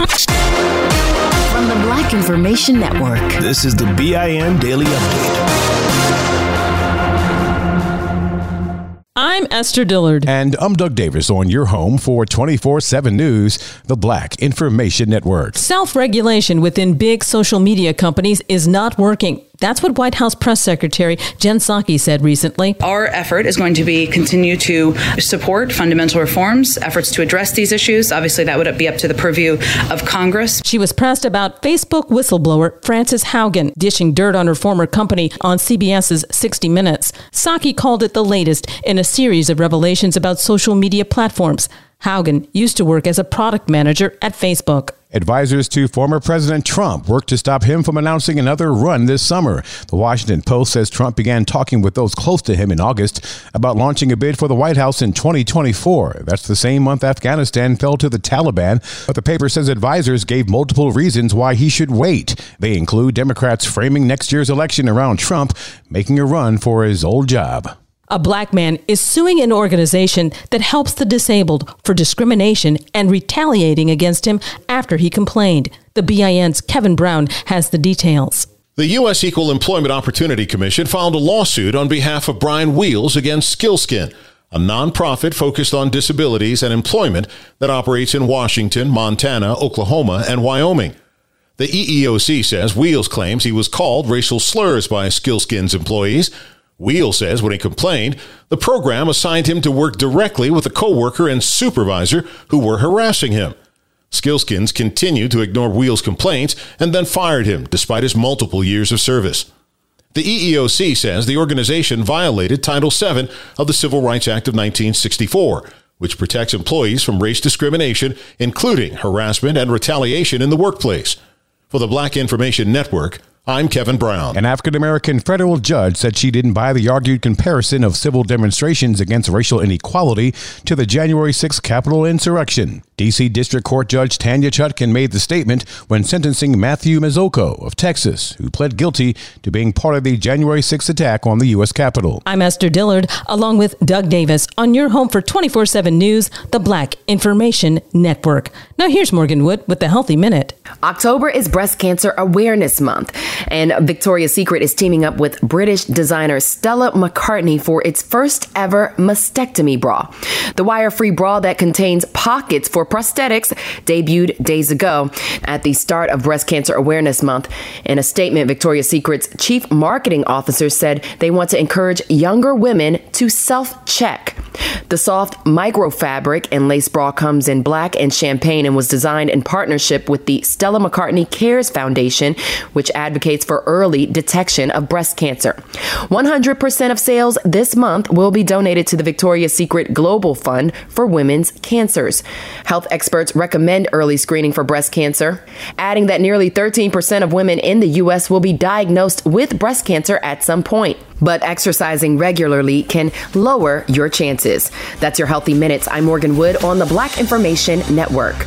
From the Black Information Network. This is the BIN Daily Update. I'm Esther Dillard. And I'm Doug Davis on your home for 24 7 News, the Black Information Network. Self regulation within big social media companies is not working. That's what White House Press Secretary Jen Psaki said recently. Our effort is going to be continue to support fundamental reforms, efforts to address these issues. Obviously, that would be up to the purview of Congress. She was pressed about Facebook whistleblower Frances Haugen dishing dirt on her former company on CBS's 60 Minutes. Psaki called it the latest in a series of revelations about social media platforms. Haugen used to work as a product manager at Facebook. Advisors to former President Trump worked to stop him from announcing another run this summer. The Washington Post says Trump began talking with those close to him in August about launching a bid for the White House in 2024. That's the same month Afghanistan fell to the Taliban. But the paper says advisors gave multiple reasons why he should wait. They include Democrats framing next year's election around Trump making a run for his old job. A black man is suing an organization that helps the disabled for discrimination and retaliating against him after he complained. The BIN's Kevin Brown has the details. The U.S. Equal Employment Opportunity Commission filed a lawsuit on behalf of Brian Wheels against Skils'kin, a nonprofit focused on disabilities and employment that operates in Washington, Montana, Oklahoma, and Wyoming. The EEOC says Wheels claims he was called racial slurs by Skils'kin's employees Wheel says when he complained, the program assigned him to work directly with a coworker and supervisor who were harassing him. Skils'kins continued to ignore Wheel's complaints and then fired him despite his multiple years of service. The EEOC says the organization violated Title VII of the Civil Rights Act of 1964, which protects employees from race discrimination, including harassment and retaliation in the workplace. For the Black Information Network, I'm Kevin Brown. An African American federal judge said she didn't buy the argued comparison of civil demonstrations against racial inequality to the January 6 Capitol insurrection. D.C. District Court Judge Tanya Chutkan made the statement when sentencing Matthew Mazzocco of Texas, who pled guilty to being part of the January 6 attack on the U.S. Capitol. I'm Esther Dillard, along with Doug Davis, on your home for 24 7 News, the Black Information Network. Now, here's Morgan Wood with the Healthy Minute. October is Breast Cancer Awareness Month, and Victoria's Secret is teaming up with British designer Stella McCartney for its first ever mastectomy bra. The wire free bra that contains pockets for prosthetics debuted days ago at the start of Breast Cancer Awareness Month. In a statement, Victoria's Secret's chief marketing officer said they want to encourage younger women to self check. The soft microfabric and lace bra comes in black and champagne and was designed in partnership with the Stella McCartney Cares Foundation, which advocates for early detection of breast cancer. 100% of sales this month will be donated to the Victoria's Secret Global Fund for Women's Cancers. Health experts recommend early screening for breast cancer, adding that nearly 13% of women in the U.S. will be diagnosed with breast cancer at some point. But exercising regularly can lower your chances. That's your Healthy Minutes. I'm Morgan Wood on the Black Information Network.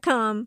com.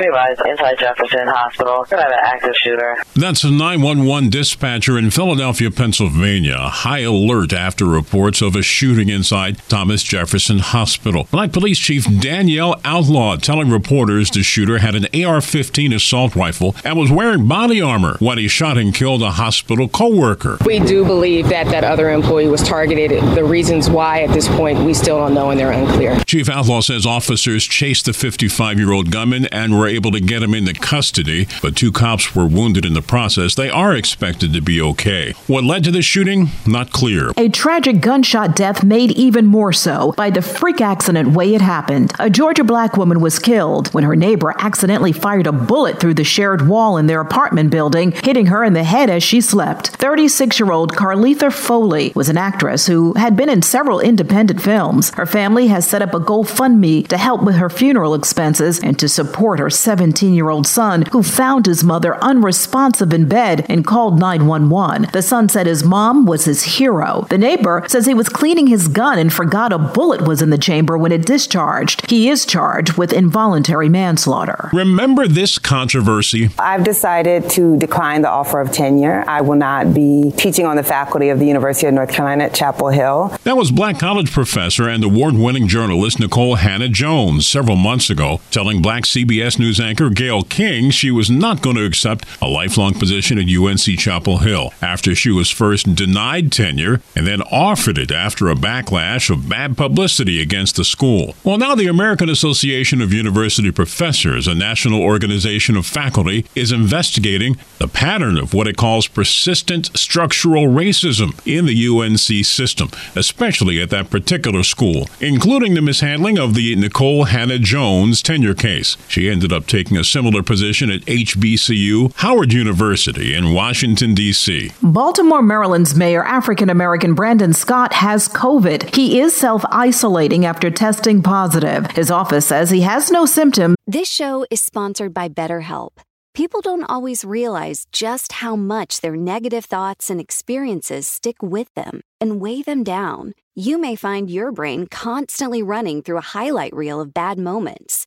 Realize inside Jefferson Hospital. We have an active shooter. That's a 911 dispatcher in Philadelphia, Pennsylvania. High alert after reports of a shooting inside Thomas Jefferson Hospital. Black Police Chief Danielle Outlaw telling reporters the shooter had an AR 15 assault rifle and was wearing body armor when he shot and killed a hospital co worker. We do believe that that other employee was targeted. The reasons why at this point we still don't know and they're unclear. Chief Outlaw says officers chased the 55 year old gunman and were able to get him into custody, but two cops were wounded in the process. They are expected to be okay. What led to the shooting? Not clear. A tragic gunshot death made even more so by the freak accident way it happened. A Georgia black woman was killed when her neighbor accidentally fired a bullet through the shared wall in their apartment building, hitting her in the head as she slept. 36 year old Carletha Foley was an actress who had been in several independent films. Her family has set up a GoFundMe to help with her funeral expenses and to support her 17 year old son who found his mother unresponsive in bed and called 911. The son said his mom was his hero. The neighbor says he was cleaning his gun and forgot a bullet was in the chamber when it discharged. He is charged with involuntary manslaughter. Remember this controversy? I've decided to decline the offer of tenure. I will not be teaching on the faculty of the University of North Carolina at Chapel Hill. That was Black College professor and award winning journalist Nikole Hannah Jones several months ago, telling Black CBS News anchor Gayle King she was not going to accept a lifelong position at UNC Chapel Hill after she was first denied tenure and then offered it after a backlash of bad publicity against the school. Well, now the American Association of University Professors, a national organization of faculty, is investigating the pattern of what it calls persistent structural racism in the UNC system, especially at that particular school, including the mishandling of the Nikole Hannah Jones tenure case. She ended up taking a similar position at HBCU, Howard University in Washington, D.C. Baltimore, Maryland's mayor, African American Brandon Scott, has COVID. He is self isolating after testing positive. His office says he has no symptom. This show is sponsored by BetterHelp. People don't always realize just how much their negative thoughts and experiences stick with them and weigh them down. You may find your brain constantly running through a highlight reel of bad moments.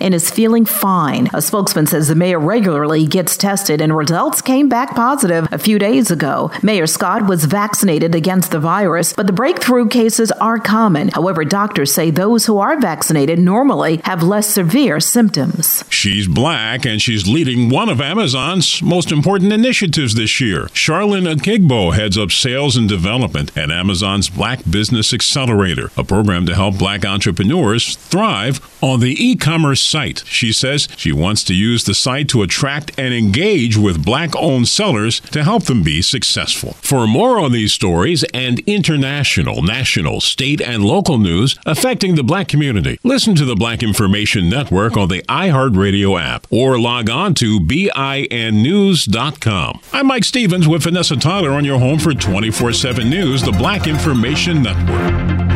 and is feeling fine. A spokesman says the mayor regularly gets tested and results came back positive a few days ago. Mayor Scott was vaccinated against the virus, but the breakthrough cases are common. However, doctors say those who are vaccinated normally have less severe symptoms. She's black and she's leading one of Amazon's most important initiatives this year. Charlene Akigbo heads up sales and development at Amazon's Black Business Accelerator, a program to help black entrepreneurs thrive on the e-commerce site. She says she wants to use the site to attract and engage with black owned sellers to help them be successful. For more on these stories and international, national, state, and local news affecting the black community, listen to the Black Information Network on the iHeartRadio app or log on to BINnews.com. I'm Mike Stevens with Vanessa Tyler on your home for 24 7 News, the Black Information Network.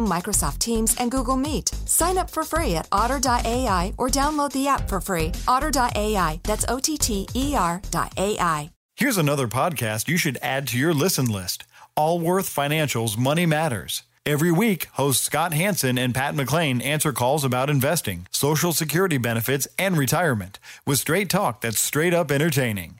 Zoom, Microsoft Teams, and Google Meet. Sign up for free at otter.ai or download the app for free. Otter.ai, that's O T T E R.ai. Here's another podcast you should add to your listen list Allworth Financial's Money Matters. Every week, hosts Scott Hanson and Pat McClain answer calls about investing, Social Security benefits, and retirement with straight talk that's straight up entertaining.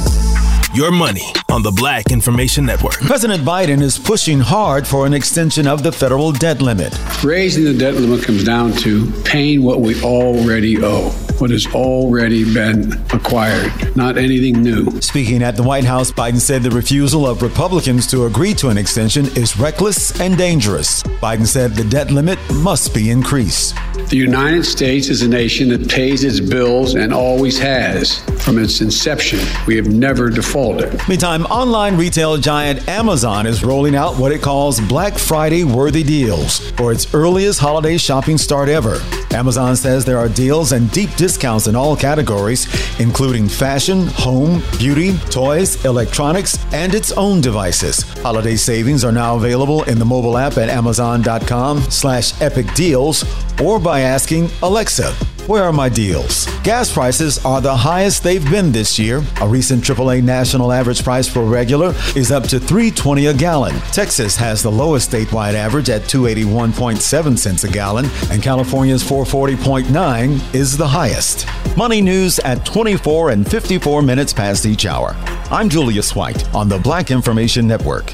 Your money on the Black Information Network. President Biden is pushing hard for an extension of the federal debt limit. Raising the debt limit comes down to paying what we already owe. what has already been acquired, not anything new. Speaking at the White House, Biden said the refusal of Republicans to agree to an extension is reckless and dangerous. Biden said the debt limit must be increased. The United States is a nation that pays its bills and always has. From its inception, we have never defaulted. Meantime, online retail giant Amazon is rolling out what it calls Black Friday worthy deals for its earliest holiday shopping start ever. Amazon says there are deals and deep discounts in all categories, including fashion, home, beauty, toys, electronics, and its own devices. Holiday savings are now available in the mobile app at amazon.com slash epic deals or by asking Alexa, where are my deals? Gas prices are the highest they've been this year. A recent AAA national average price for regular is up to 3.20 a gallon. Texas has the lowest statewide average at 281.7 cents a gallon, and California's 440.9 is the highest. Money news at 24 and 54 minutes past each hour. I'm Julius White on the Black Information Network.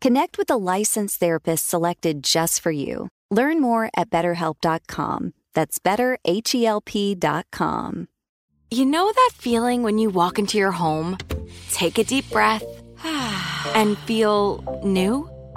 Connect with a licensed therapist selected just for you. Learn more at betterhelp.com. That's betterhelp.com. You know that feeling when you walk into your home, take a deep breath, and feel new?